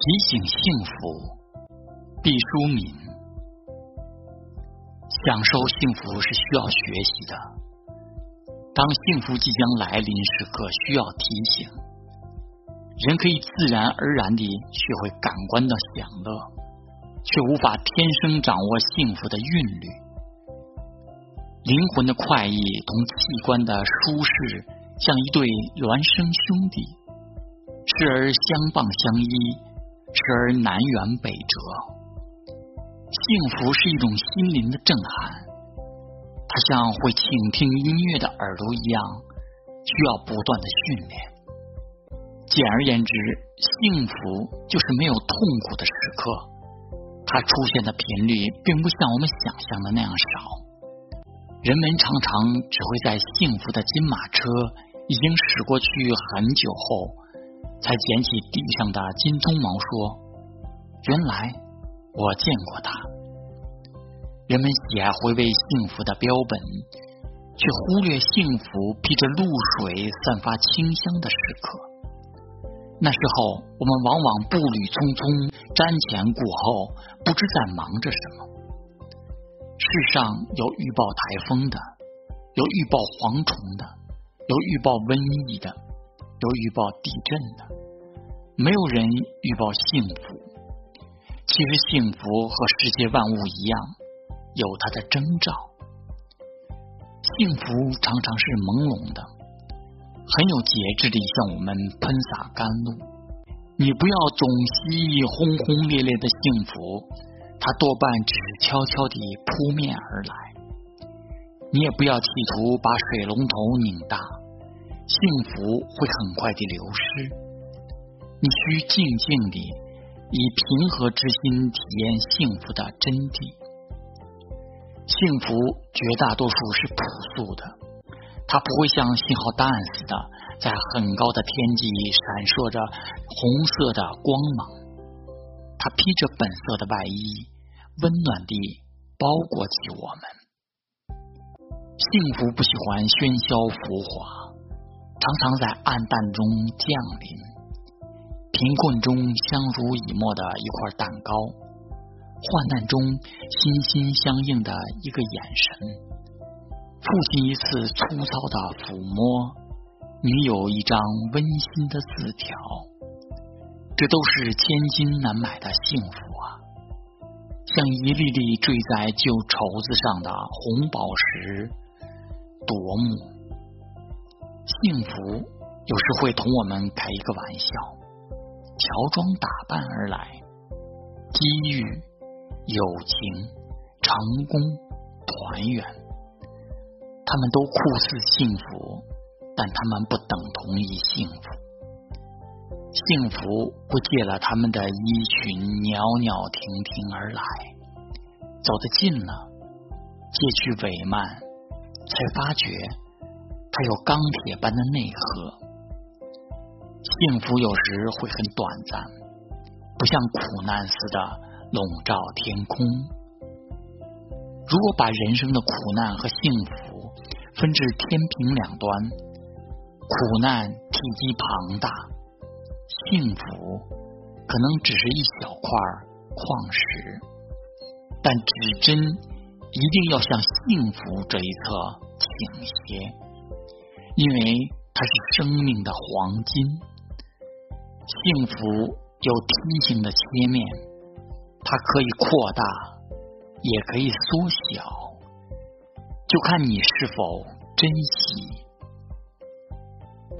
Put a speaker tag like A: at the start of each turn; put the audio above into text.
A: 提醒幸福。毕淑敏，享受幸福是需要学习的。当幸福即将来临时刻，需要提醒。人可以自然而然地学会感官的享乐，却无法天生掌握幸福的韵律。灵魂的快意同器官的舒适，像一对孪生兄弟，时而相傍相依，时而南辕北辙。幸福是一种心灵的震撼，它像会倾听音乐的耳朵一样，需要不断的训练。简而言之，幸福就是没有痛苦的时刻，它出现的频率并不像我们想象的那样少。人们常常只会在幸福的金马车已经驶过去很久后，才捡起地上的金鬃毛，说：“原来。”我见过他。人们喜爱回味幸福的标本，却忽略幸福披着露水、散发清香的时刻。那时候，我们往往步履匆匆，瞻前顾后，不知在忙着什么。世上有预报台风的，有预报蝗虫的，有预报瘟疫的，有预报地震的，没有人预报幸福。其实幸福和世界万物一样，有它的征兆。幸福常常是朦胧的，很有节制地向我们喷洒甘露。你不要总希冀轰轰烈烈的幸福，它多半只悄悄地扑面而来。你也不要企图把水龙头拧大，幸福会很快地流失。你需静静地。以平和之心体验幸福的真谛。幸福绝大多数是朴素的，它不会像信号弹似的在很高的天际闪烁着红色的光芒。它披着本色的外衣，温暖地包裹起我们。幸福不喜欢喧嚣浮华，常常在暗淡中降临。贫困中相濡以沫的一块蛋糕，患难中心心相印的一个眼神，父亲一次粗糙的抚摸，女友一张温馨的字条，这都是千金难买的幸福啊！像一粒粒坠在旧绸子上的红宝石，夺目。幸福有时会同我们开一个玩笑。乔装打扮而来，机遇、友情、成功、团圆，他们都酷似幸福，但他们不等同于幸福。幸福不借了他们的衣裙，袅袅婷婷而来，走得近了，借去帷幔，才发觉还有钢铁般的内核。幸福有时会很短暂，不像苦难似的笼罩天空。如果把人生的苦难和幸福分至天平两端，苦难体积庞大，幸福可能只是一小块矿石，但指针一定要向幸福这一侧倾斜，因为它是生命的黄金。幸福有梯形的切面，它可以扩大，也可以缩小，就看你是否珍惜。